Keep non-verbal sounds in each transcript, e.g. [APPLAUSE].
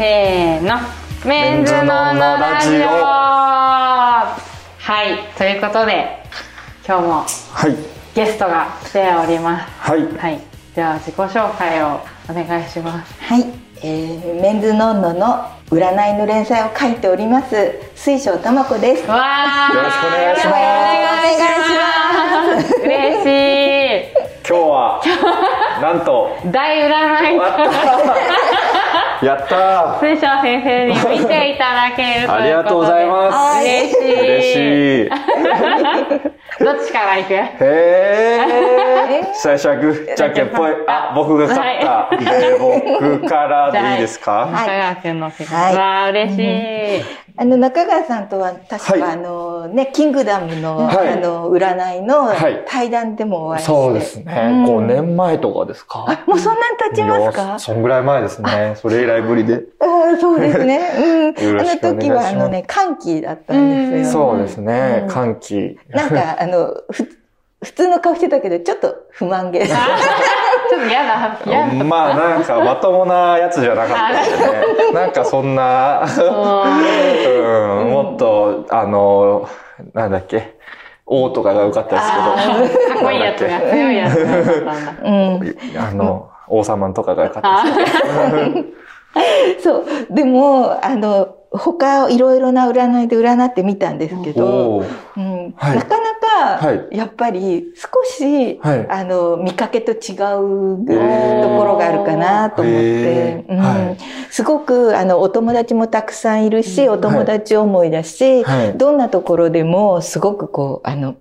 せーの。メンズノンノラジオはい、ということで、今日もはい。ゲストが来ております。はい。はい、では自己紹介をお願いします。はい、えー、メンズノンノの占いの連載を書いております水晶玉子です。わーよろしくお願いしますよろしくお願いします。嬉し今日は、なんと、い。大占いやったー水晶先生に見ていただけるということで。ありがとうございます嬉しい。嬉しい。[LAUGHS] どっちから行く？へー。最初はグー、じゃんけんぽい。あ、僕が勝った。で、僕からでいいですか？はい中川くんの結果。はいわー、嬉しい。あの中川さんとは確か、はいあのねキングダムの、はいあの占いのはい対談でもお会いして、そうですね。うん5年前とかですか？もうそんなに経ちますか？そんぐらい前ですね。それ以来ぶりで。あーそうですね。うん。あの時はあのね歓喜だったんですよ。そうですねう。ん歓喜。なんかあのふ普通の顔してたけどちょっと不満げ。ちょっと嫌だ。嫌だ。まあなんかまともなやつじゃなかったですね。[LAUGHS] なんかそんな、うん、もっと、あの、なんだっけ、王とかが良かったですけど。かっこいいやつが強いやつがったんだ。うん。あの、王様とかが良かったですけど。そう。でも、あの、他いろいろな占いで占ってみたんですけど、うんはいなかなかはい、やっぱり少し、はい。あの、見かけと違うところがあるかなと思って。へ、ー。うん。はい。すごく、あの、お友達もたくさんいるし、お友達思いだし、はい。どんなところでもすごくこう、あの、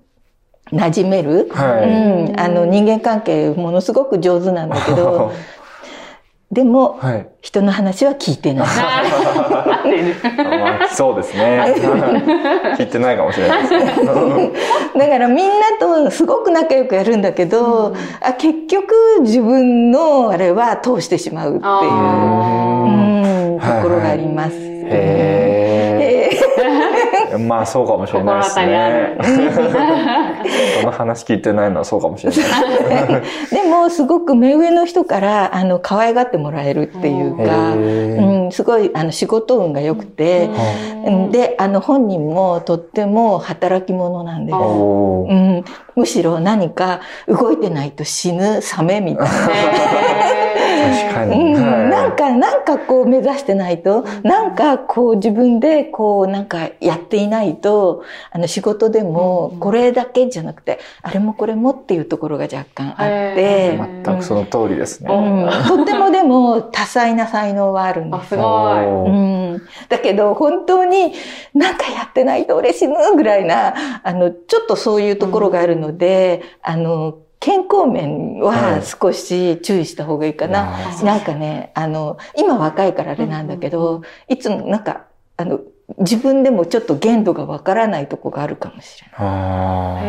馴染める、はい。うん、あの、人間関係ものすごく上手なんだけど、[LAUGHS] でも、はい。人の話は聞いてない。[LAUGHS] そうですね。[LAUGHS] 聞いてないかもしれないですね。だからみんなとすごく仲良くやるんだけど、あ結局自分のあれは通してしまうっていう、あうん、とはいころがあります。へえー。まあそうかもしれないですね。その話聞いてないのはそうかもしれない [LAUGHS] でもすごく目上の人からあの可愛がってもらえるっていうか、うん、すごいあの仕事運が良くて、うんであの本人もとっても働き者なんです。うん、むしろ何か動いてないと死ぬサメみたいな。[LAUGHS] 確かうに。ん、はい。なんか、なんかこう目指してないと、なんかこう自分でこうなんかやっていないと、あの仕事でもこれだけじゃなくて、あれもこれもっていうところが若干あって。へ、全くその通りですね。うん、とってもでも多彩な才能はあるんであ、す。すごい。うん、だけど本当になんかやってないと俺死ぬぐらいな、あの、ちょっとそういうところがあるので、あの、健康面は少し注意した方がいいかな。あなんかね、あの、今若いからあれなんだけど、いつもなんか、あの、自分でもちょっと限度がわからないとこがあるかもしれな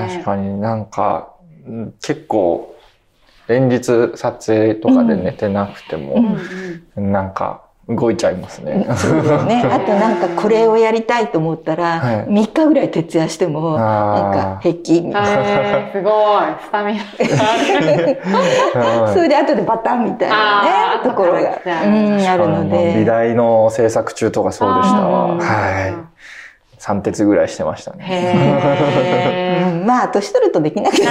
い。確かになんか、うん結構、連日撮影とかで寝てなくても、なんか動いちゃいますね。ね。[LAUGHS] あとなんかこれをやりたいと思ったら、はい3日ぐらい徹夜しても、なんか平気みたいな。すごい。スタミナ。[LAUGHS] それで後でバタンみたいなね、ところが、うん、あるのあの美で。大の制作中とかそうでしたはい。3鉄ぐらいしてましたね。まあ、年取るとできなくなる。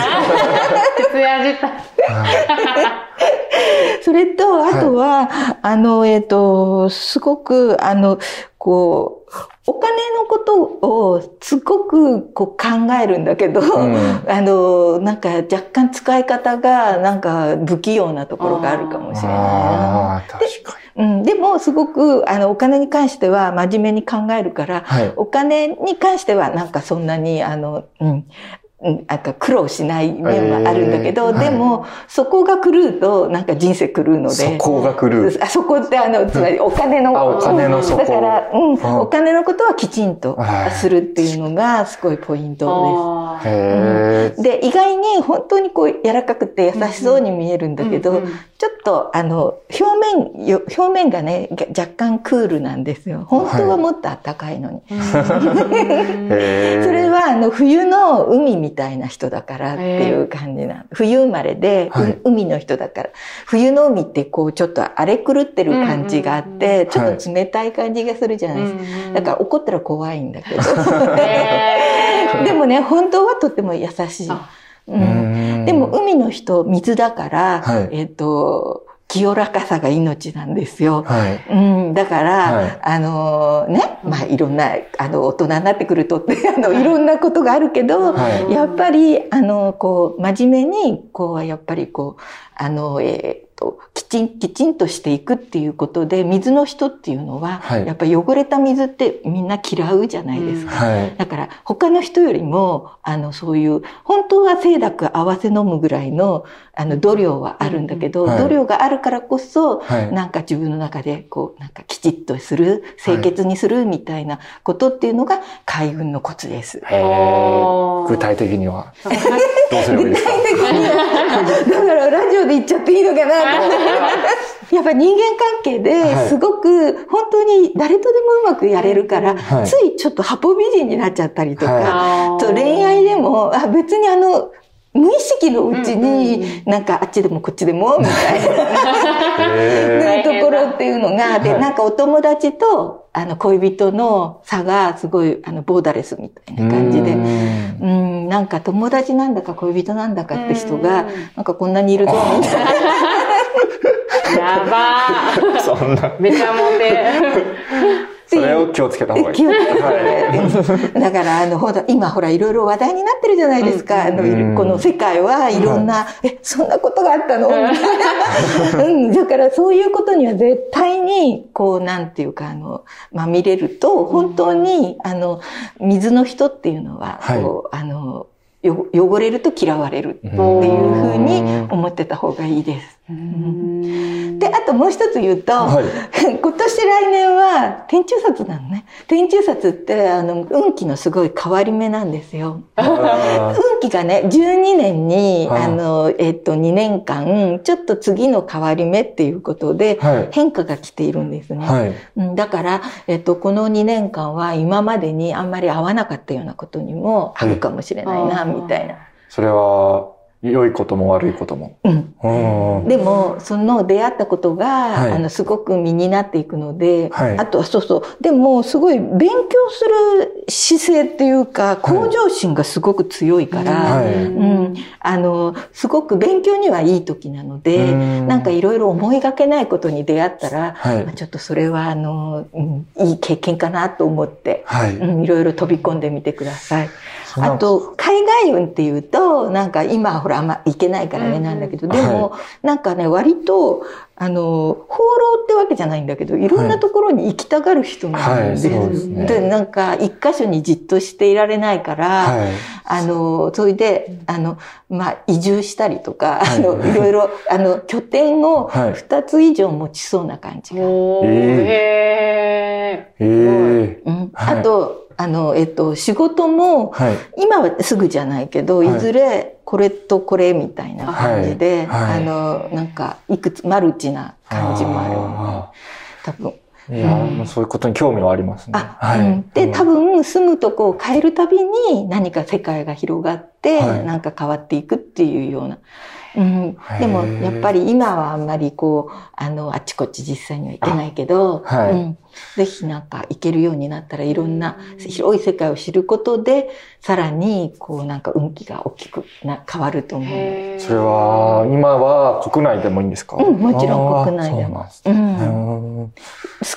徹夜自体。[LAUGHS] それと、あとは、あの、えっ、と、すごく、あの、こう、お金のことをすごくこう考えるんだけど、んあの、なんか若干使い方がなんか不器用なところがあるかもしれないな。ああ、確かうん、でもすごくあのお金に関しては真面目に考えるから、はい。お金に関してはなんかそんなにあの、うん、うんなんか苦労しない面はあるんだけど、えーでも、そこが狂うとなんか人生狂うので。そこが狂う。あそこってあの、つまりお金の、あお金のそこだから、うん、うんお金のことはきちんとはいするっていうのがすごいポイントあーへえ。です。で、意外に本当にこう柔らかくて優しそうに見えるんだけど、うんうんちょっとあの、表面よ、表面がね、若干クールなんですよ。本当はもっと暖かいのに。[LAUGHS] それはあの、冬の海みみたいな人だからっていう感じな冬生まれで、はい、海の人だから。冬の海ってこうちょっと荒れ狂ってる感じがあって、ちょっと冷たい感じがするじゃないですか。だから怒ったら怖いんだけど。[LAUGHS] でもね、本当はとっても優しい。うん、でも海の人、水だから、はい、えっ、ー、と、清らかさが命なんですよ。はい、うん、だから、はい、あのね、まあいろんな、あの、大人になってくるとって、[LAUGHS] あの、いろんなことがあるけど、はい、やっぱり、あの、こう、真面目に、こう、やっぱりこう、あの、えー、と、きちん、きちんとしていくっていうことで、水の人っていうのは、はい、やっぱ汚れた水ってみんな嫌うじゃないですか。うんはい、だから、他の人よりも、あの、そういう、本当は清濁合わせ飲むぐらいの、あの、度量はあるんだけど、はい、度量があるからこそ、なんか自分の中で、こう、なんかきちっとする、清潔にするみたいなことっていうのが、海軍のコツです。具体的には、どうすればいいですか？具体的にだから、ラジオで言っちゃっていいのかな [LAUGHS] やっぱ人間関係ですごく本当に誰とでもうまくやれるから、はい、ついちょっと八方美人になっちゃったりとか、はい、と恋愛でもあ別にあの無意識のうちに、なんかあっちでもこっちでも、みたいな、[LAUGHS] ところっていうのが、で、なんかお友達と、あの、恋人の差がすごい、あの、ボーダレスみたいな感じで、うん、なんか友達なんだか恋人なんだかって人が、なんかこんなにいるぞ、みたいな。やばー。[LAUGHS] そんな。めちゃモテ。それを気をつけた方がいい。気をつけて。はい、だから、あの、ほら、今ほら、いろいろ話題になってるじゃないですか。あの、この世界はいろんな、え、そんなことがあったの？みたいな。うん。だから、そういうことには絶対に、こう、なんていうか、あの、まあ、見れると、本当に、あの、水の人っていうのは、こう、あの、汚れると嫌われるっていうふうに思ってた方がいいです。で、あともう一つ言うと、はい、[LAUGHS] 今年来年は天中札なのね。天中札って、あの、運気のすごい変わり目なんですよ。運気がね、12年に、あの、えっと、2年間、ちょっと次の変わり目っていうことで、変化が来ているんですね。はい、だから、えっと、この2年間は今までにあんまり合わなかったようなことにもあるかもしれないな、みたいな。それは、良いことも悪いことも。うん。でも、その出会ったことが、はい、あの、すごく身になっていくので、はい、あとはそうそう、でも、すごい勉強する姿勢っていうか、向上心がすごく強いから、はい、うん。あの、すごく勉強にはいい時なので、んなんかいろいろ思いがけないことに出会ったら、はい、まあ、ちょっとそれは、あの、うん、いい経験かなと思って、はい、うん、いろいろ飛び込んでみてください。あと、海外運っていうと、なんか今ほらあんま行けないからねなんだけど、でも、なんかね、割と、あの、放浪ってわけじゃないんだけど、いろんなところに行きたがる人なんです。はいはい、で、ね、で、なんか、一箇所にじっとしていられないから、はい、あの、それで、あの、まあ、移住したりとか、あの、いろいろ、あの、拠点を二つ以上持ちそうな感じが。へー。へー。うん。あと、あの、えっと、仕事も、はい、今はすぐじゃないけど、い。ずれこれとこれみたいな感じで、はい、あの、なんか、いくつ、マルチな感じもある、多分。いや、うん、そういうことに興味はありますね。はい、うん、で、多分住むとこを変えるたびに何か世界が広がって、はい、なんか変わっていくっていうような。うん、でもやっぱり今はあんまりこう、あの、あちこち実際には行けないけど、はい、うん、ぜひなんか行けるようになったらいろんな広い世界を知ることで、さらにこうなんか運気が大きくな変わると思う。それは、今は国内でもいいんですか？うん、もちろん国内でも。うん、好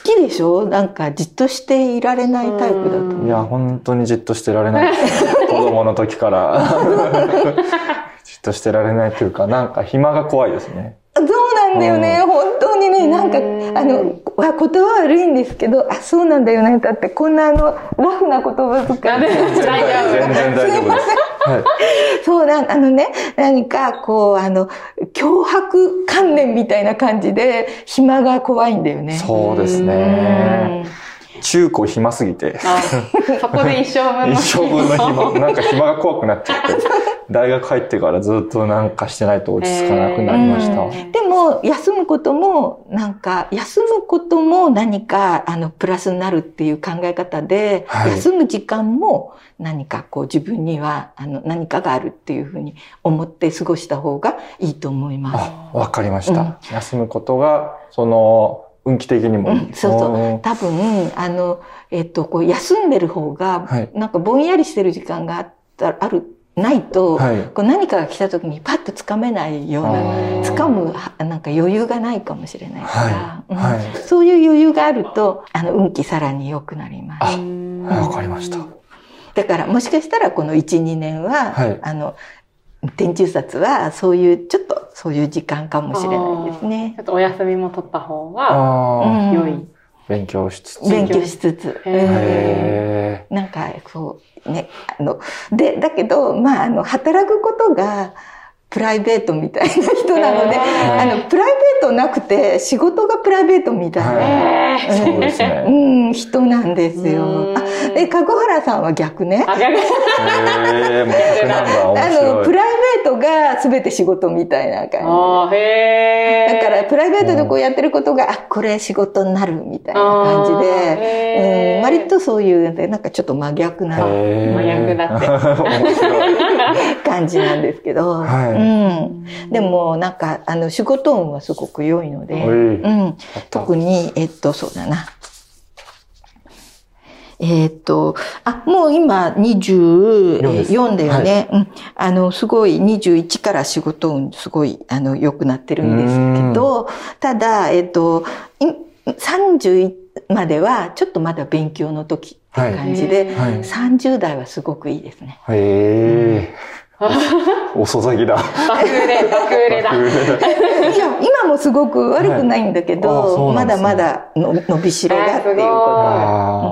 きでしょ？なんかじっとしていられないタイプだと思う。いや、本当にじっとしてられない。[LAUGHS] 子供の時から。[LAUGHS] としてられないというか、なんか暇が怖いですね。そうなんだよね。本当にね、なんか、あの、言葉悪いんですけど、あ、そうなんだよね。だって、こんなあの、ラフな言葉遣い。全然大丈夫です。はい、そうなん、あのね、何か、こう、あの、脅迫観念みたいな感じで、暇が怖いんだよね。そうですね。中高暇すぎて。あそこで一生分の一生分の暇。なんか暇が怖くなっちゃって。大学入ってからずっとなんかしてないと落ち着かなくなりました。でも、休むことも、なんか、休むことも何か、あの、プラスになるっていう考え方で、はい休む時間も何かこう自分には、あの、何かがあるっていうふうに思って過ごした方がいいと思います。あ、わかりました。休むことが、その、運気的にも。うんそうそう多分、あの、えっと、こう、休んでる方が、はいなんかぼんやりしてる時間があった、ある、ないと、はいこう何かが来た時にパッと掴めないような、あー掴む、はなんか余裕がないかもしれないから、はい。うんはい。そういう余裕があると、あの、運気さらに良くなります。あわかりました。だから、もしかしたらこの1、2年は、はいあの、天中札は、そういう、ちょっと、そういう時間かもしれないですねちょ。っとお休みも取った方が良い。勉強しつつ。勉強しつつ。なんか、そう、ね、あの、で、だけど、まあ、あの、働くことが、プライベートみたいな人なので、あの、プライベートなくて、仕事がプライベートみたいな、えーそうですね。[LAUGHS] うん、人なんですよ。あで、かごはらさんは逆ね？あ、逆なんだ。面あの。プライベートが全て仕事みたいな感あーへだから、プライベートでこうやってることが、あ、これ仕事になるみたいな感じで、ーうん、割とそういう、なんかちょっと真逆な真逆だって [LAUGHS] 面白い。[LAUGHS] 感じなんですけど、はいうん。でも、なんか、あの、仕事運はすごく良いので、うん。特に、えっと、そうだな。えっと、あ、もう今24だよね。うん。あの、すごい21から仕事運すごい、あの、良くなってるんですけど、ただ、えっと、い30まではちょっとまだ勉強の時っていう感じで、はい30代はすごくいいですね。へえ。[LAUGHS] 遅咲きだ。爆売れ、爆売れだ。[LAUGHS] いや、今もすごく悪くないんだけはいああそど、まだまだの伸びしろだっていうこと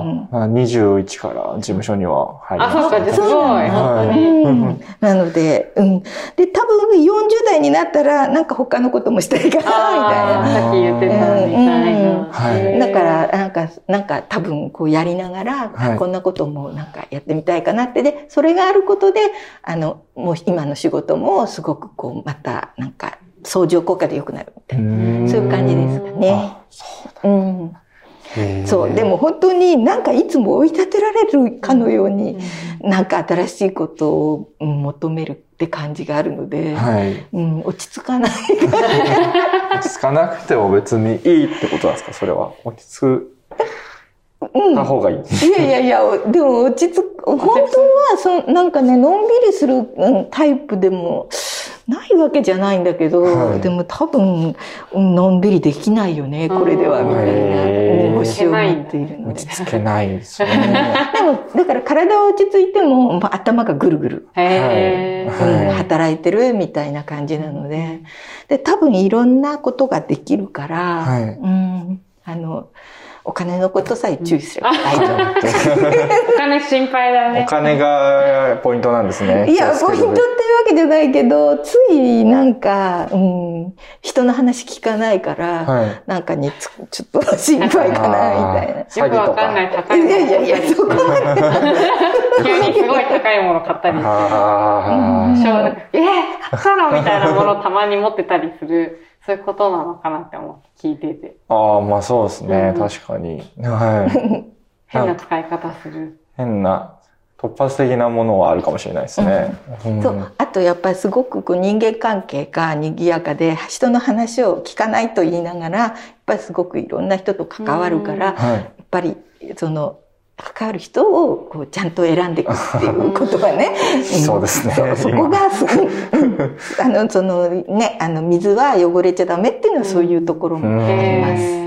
うんあ、21から事務所には入りまあ、したそうか、すごい。はいに。うんなので、うん。で、多分40代になったら、なんか他のこともしたいかな、みたいな。さっき言ってたみたいな。だから、なんか、なんか多分こうやりながら、はいこんなこともなんかやってみたいかなって、で、それがあることで、あの、もう今の仕事もすごくこう、またなんか相乗効果で良くなるみたいな。そういう感じですかね。あ、そううん。そう。でも本当になんかいつも追い立てられるかのように、なんか新しいことをうん求めるって感じがあるので、はい。うん、落ち着かない。[LAUGHS] 落ち着かなくても別にいいってことなんですか？それは。落ち着うん。た方がいい。いやいやいや、でも落ち着く、本当はそ、なんかね、のんびりするうんタイプでもないわけじゃないんだけど、はいでも多分、うんのんびりできないよね、これでは、みたいな、星を持っているので。落ち着けないですよね。でも、だから体は落ち着いても、まあ頭がぐるぐる。へはいうんー働いてるみたいな感じなので、で、多分いろんなことができるから、はいうん、あの、お金のことさえ注意すれば大丈夫。[LAUGHS] お金心配だおね。金がポイントなんですね。いや、ポイントっていうわけじゃないけど、ついなんか、うん、人の話聞かないから、はい。なんかにつちょっと心配かな、みたいな。[LAUGHS] よくわかんない高いいものやいやいや、[LAUGHS] そこまで。急にすごい高いもの買ったりして。えー、買ったの？みたいなものたまに持ってたりする、そういうことなのかなって思って聞いてて。あ。ああ、まあそうですね。うん確かに。はい。[LAUGHS] 変な使い方する。変な、突発的なものはあるかもしれないですね。うんそう。あとやっぱりすごくこう人間関係が賑やかで、人の話を聞かないと言いながら、やっぱりすごくいろんな人と関わるから、はい。やっぱりその関わる人をこうちゃんと選んでいくっていうことがね。ん [LAUGHS] そうですね。そこがす、うんうん。あの、そのね、あの、水は汚れちゃダメっていうのはそういうところもあります。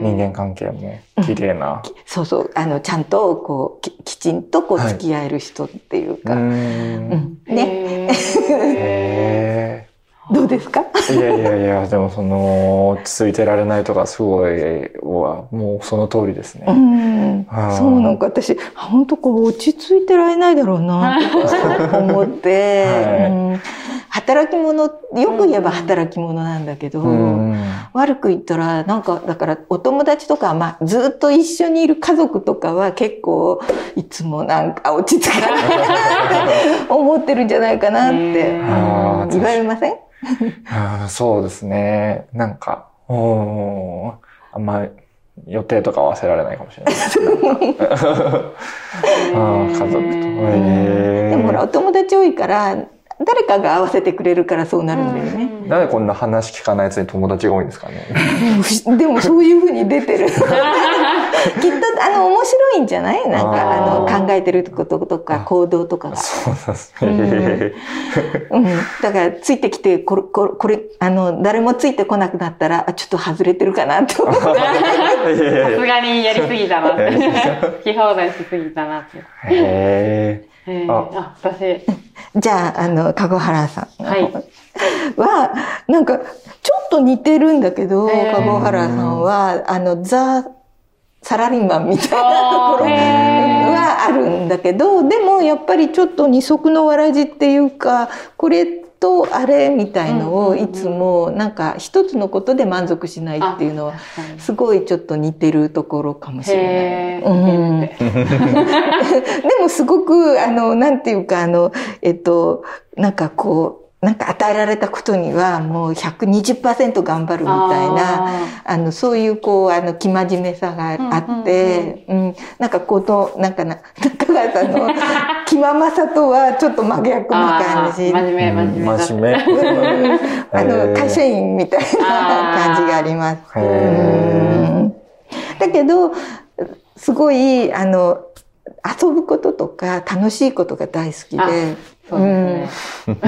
人間関係も綺麗な。そうそう、あの、ちゃんとこう、ききちんとこうはい。付き合える人っていううか、うん。ん。ね、へどうですか？え。いやいやいや、でもその、落ち着いてられないとかすごいは、もうその通りですうね。ん。あーそうなんか私、本当こう落ち着いてられないだろうな、[LAUGHS] とか思って、はい。うん。働働き者、よく言えば働き者なんだけど、うん悪く言ったら、なんか、だから、お友達とか、まあ、ずっと一緒にいる家族とかは結構、いつもなんか落ち着かないなって [LAUGHS] 思ってるんじゃないかなって、言われません？[LAUGHS] あーそうですね。なんか、おーあんま予定とか忘れられないかもしれない。[LAUGHS] [LAUGHS] あー家族と。でもほら、お友達多いから、誰かが合わせてくれるからそうなるんだよね。なんでこんな話聞かないやつに友達が多いんですかね。[LAUGHS] でもそういうふうに出てる。きっと、あの、面白いんじゃない？なんか、あの、考えてることとか行動とかが。そうなんですね。うん。だから、ついてきて、これ、これ、これあの、誰もついてこなくなったら、あ、ちょっと外れてるかなと思う。いやいやいやさすがにやりすぎたなって。[LAUGHS] 好き放題しすぎたなって。へえあ、私、じゃあ、あの、籠原さん。はい。は、なんか、ちょっと似てるんだけど、へー籠原さんは、あの、ザ・サラリーマンみたいなところはあるんだけど、でもやっぱりちょっと二足のわらじっていうか、これとあれみたいのをいつもなんか一つのことで満足しないっていうのは、すごいちょっと似てるところかもしれない。へうんー。[LAUGHS] でもすごく、あの、なんていうか、あの、えっと、なんかこう、なんか与えられたことにはもう120%頑張るみたいな、ああの、そういうこう、あの、生真面目さがあって、うんなんかこの、なんかな、[LAUGHS] 中川さんの [LAUGHS] 気ままさとはちょっと真逆ーなあ感じ。ー真面目、真面目。真面目。うんあの、会社員みたいな感じがあります。へうだけど、すごい、あの、遊ぶこととか楽しいことが大好きあで、そうですね。[LAUGHS]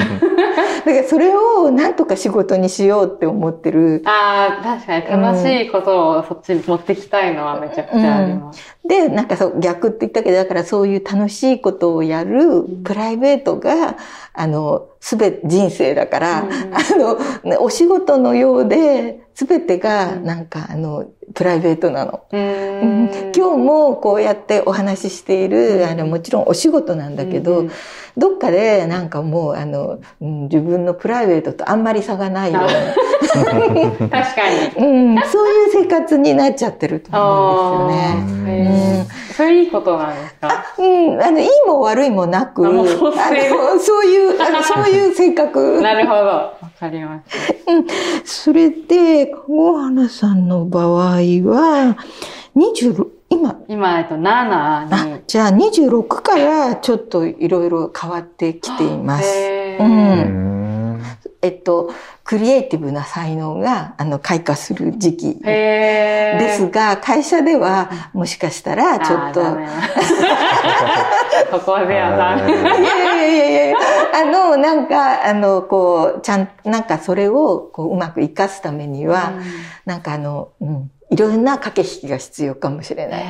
だからそれをなんとか仕事にしようって思ってる。ああ、確かに楽しいことをそっちに持ってきたいのはめちゃくちゃあります。で、なんかそう、逆って言ったけど、だからそういう楽しいことをやるプライベートが、あの、すべて人生だから、うんあの、ねお仕事のようで、すべてが、なんか、あの、プライベートなの。[LAUGHS] 今日もこうやってお話ししている、あの、もちろんお仕事なんだけど、うんどっかでなんかもう、あの、うん自分のプライベートとあんまり差がないよう確かに。な、[LAUGHS] うん、そういう生活になっちゃってると思うんですよね。それいいことなんですか？うん、あの、いいも悪いもなく、うそういう、あのそういう性格。[LAUGHS] なるほど。わかりました。それで、籠花さんの場合は、26、今、今、えっと、7あに。、じゃあ26からちょっといろいろ変わってきています。うんえっと、クリエイティブな才能が、あの、開花する時期ですが、会社では、もしかしたら、ちょっと、[LAUGHS] ここではダメ。いやいやいやいやあの、なんか、あの、こう、ちゃん、なんかそれを、こう、うまく活かすためには、なんかあの、うん、いろんな駆け引きが必要かもしれない。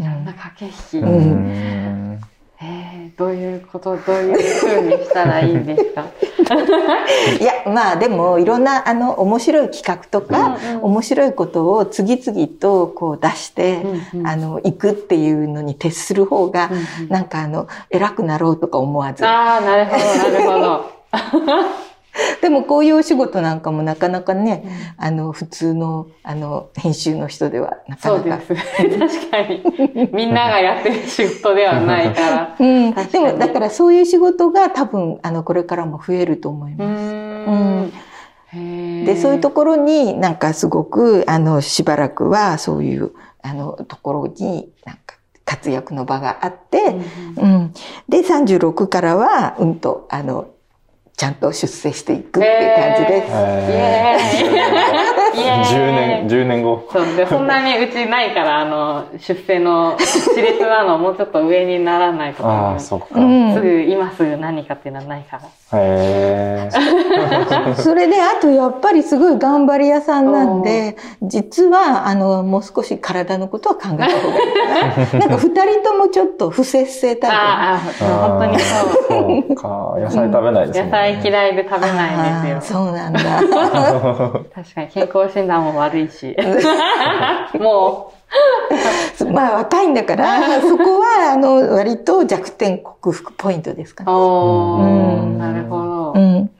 いろんな駆け引き。ううんえー、どういうこと、どういう風にしたらいいんですか？[LAUGHS] いや、まあでも、いろんな、あの、面白い企画とか、うんうん面白いことを次々と、こう出して、うんうんあの、行くっていうのに徹する方が、うんうんなんかあの、偉くなろうとか思わず。ああ、なるほど、なるほど。[LAUGHS] [LAUGHS] でもこういうお仕事なんかもなかなかね、あの、普通の、あの、編集の人ではなかそうなか。です。確かに。みんながやってる仕事ではないから。[LAUGHS] うん。でも、だからそういう仕事が多分、あの、これからも増えると思いうます。ーん。で、そういうところになんかすごく、あの、しばらくはそういう、あの、ところになんか活躍の場があって、うん。で、36からは、うんと、あの、ちゃんと出世していくっていう感じです。イエーイイエーイ10年、10年後。そうで、そんなにうちないから、あの、出世の熾烈なのもうちょっと上にならないとああ、か。そっか。うへんすぐ、今すぐ何かっていうのはないから。え。[LAUGHS] それで、あとやっぱりすごい頑張り屋さんなんで、実は、あの、もう少し体のことは考えた方がいいかな。[LAUGHS] なんか二人ともちょっと不節制タイプ。ああ、本当にそう。そうか。野菜食べないですね。野菜嫌いで食べないんですよ。そうなんだ。[LAUGHS] 確かに健康診断も悪いし。[LAUGHS] もまあ若いんだから、そこは、あの、割と弱点克服ポイントですかう、ね。おー、うんなるほどう。ん。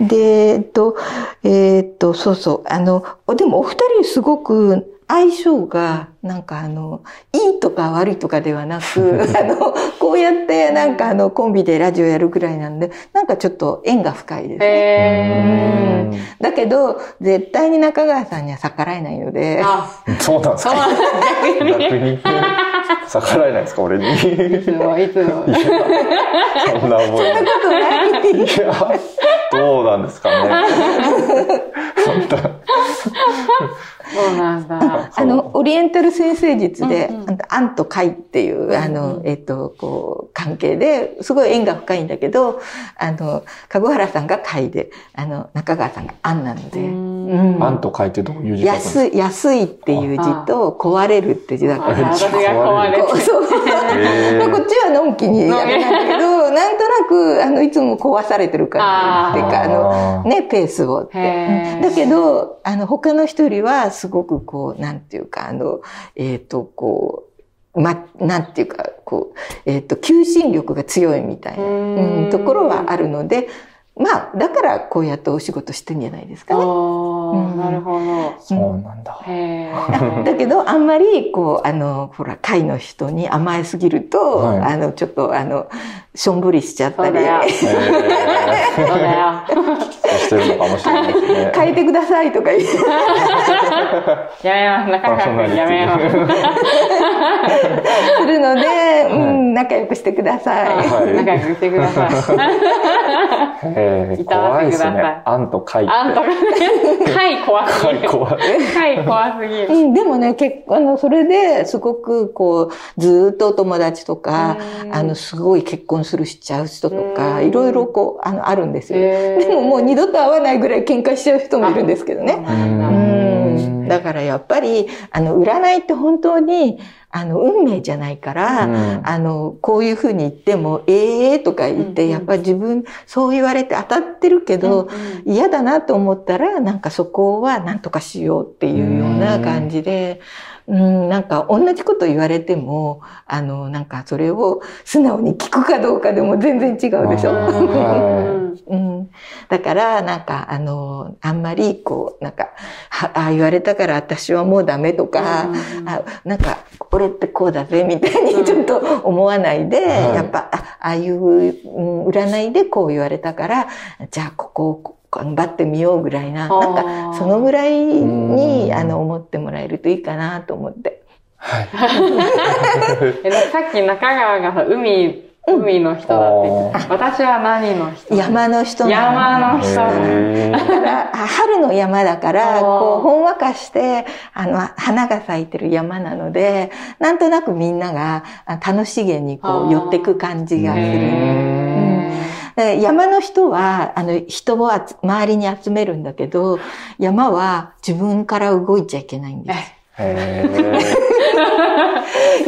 で、えっと、えっと、そうそう。あの、でもお二人すごく相性が、なんかあの、いいとか悪いとかではなく、[LAUGHS] あの、こうやってなんかあの、コンビでラジオやるぐらいなんで、なんかちょっと縁が深いです。ね。だけど、絶対に中川さんには逆らえないので、あ、そうなんですか？そうなんだ。逆に。逆に？逆らえないですか俺に？いいつも、いつも。やそんな思い。そんなことない。いや、どうなんですかね。[LAUGHS] そうなんだ。あの、オリエンタル先生術で、うんうん。あのアンとカイっていう、あの、えっと、こう、関係で、すごい縁が深いんだけど、あの、籠原さんがカイで、あの、中川さんがアンなので、うん。と書いてどういう字安い、安いっていう字と、壊れるって字だから、壊れそう。こっちはのんきにやめないけど、なんとなく、あの、いつも壊されてるから、っていうか、あの、ね、ペースをって。だけど、あの、他の人よりは、すごくこう、なんていうか、あの、えっ、と、こう、ま、なんていうか、こう、えっ、と、求心力が強いみたいな、ううん。ん、ところはあるので、まあ、だからこうやってお仕事してんじゃないですかね。なるほど。そうなんだ。[LAUGHS] だけど、あんまり、こう、あの、ほら、会の人に甘えすぎると、はいあの、ちょっと、あの、しょんぼりしちゃったり、そうだよ。してるのかもしれないですね。変えてくださいとか言 [LAUGHS] って、やめます。中川君やめます。するので、うん、仲良くしてください。はい仲良くしてください。えー、いたわ怖いですくださいね。アンと書いて。あんたが、貝怖すぎる。怖い。貝 [LAUGHS] 怖すぎる。うん、でもね、結構、あの、それですごく、こう、ずーっとお友達とか、うんあの、すごい結婚するしちゃう人とか、うんいろいろこう、あの、あるんですよ。でももう二度と会わないぐらい喧嘩しちゃう人もいるんですけどね。そうなんだからやっぱり、あの、占いって本当に、あの、運命じゃないから、うん。あの、こういうふうに言っても、ええー、とか言って、うんうんやっぱり自分、そう言われて当たってるけど、嫌だなと思ったら、なんかそこは何とかしようっていうような感じで、うん、なんか同じこと言われても、あの、なんかそれを素直に聞くかどうかでも全然違うでしょ？うん [LAUGHS] うん、だから、なんか、あの、あんまり、こう、なんか、はああ言われたから私はもうダメとか、うん。あなんか、俺ってこうだぜ、みたいにちょっと思わないで、はい。やっぱ、あああいう、うん占いでこう言われたから、じゃあ、ここを頑張ってみようぐらいな、なんか、そのぐらいに、うん。あの、思ってもらえるといいかなと思って。はい。[LAUGHS] えさっき中川がさ、海、海の人だって言って私は何の人。山の人なの。山の人。へだから、あ春の山だから、こう、ほんわかして、あの、花が咲いてる山なので、なんとなくみんながあ楽しげにこう、寄ってく感じがする。山の人は、あの、人を周りに集めるんだけど、山は自分から動いちゃいけないんーです。[LAUGHS]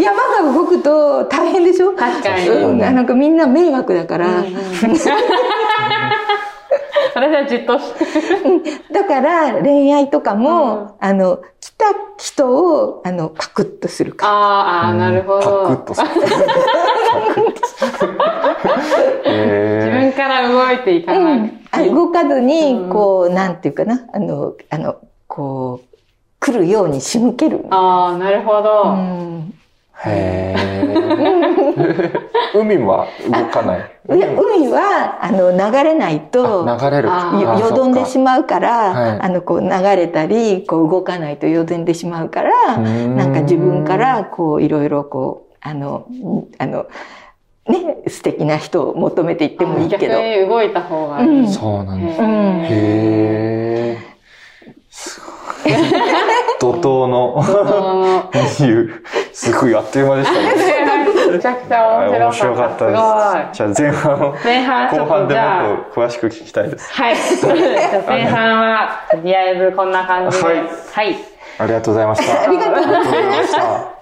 山が動くと大変でしょ？確かに。うん、なんかみんな迷惑だから、うんうん。[LAUGHS] 私はじっとし。て。だから恋愛とかも、うん。あの、来た人を、あの、パクッとするか。あーあー、なるほパクッど。とする。パクッとする。[LAUGHS] 動いていかうなくん、あ動かずにう、ん。こう、なんていうかな、あの、あの、こう、来るように仕向ける。ああ、なるほうど。ん、ーへー。海は動かない。いや海は、あの、流れないと、あ流れる。よよどんでしまうから、はい。あの、こう流れたり、こう動かないとよどんでしまうから、ん。なんか自分から、こう、いろいろこう、あの、んあの、ね、素敵な人を求めていってもいいけど。逆に動いた方がいい。うんそうなんです。うんへーすごい。怒涛のその [LAUGHS] 20、すごいあっという間でしたね。めちゃくちゃ面面白かっ。白かったたです。じゃあ前半を。前半後半でもっと詳しく聞きたいです。はい。じゃあ前半は、とりあえずこんな感じで。はいはい。ありがとうございましたありがとうございました。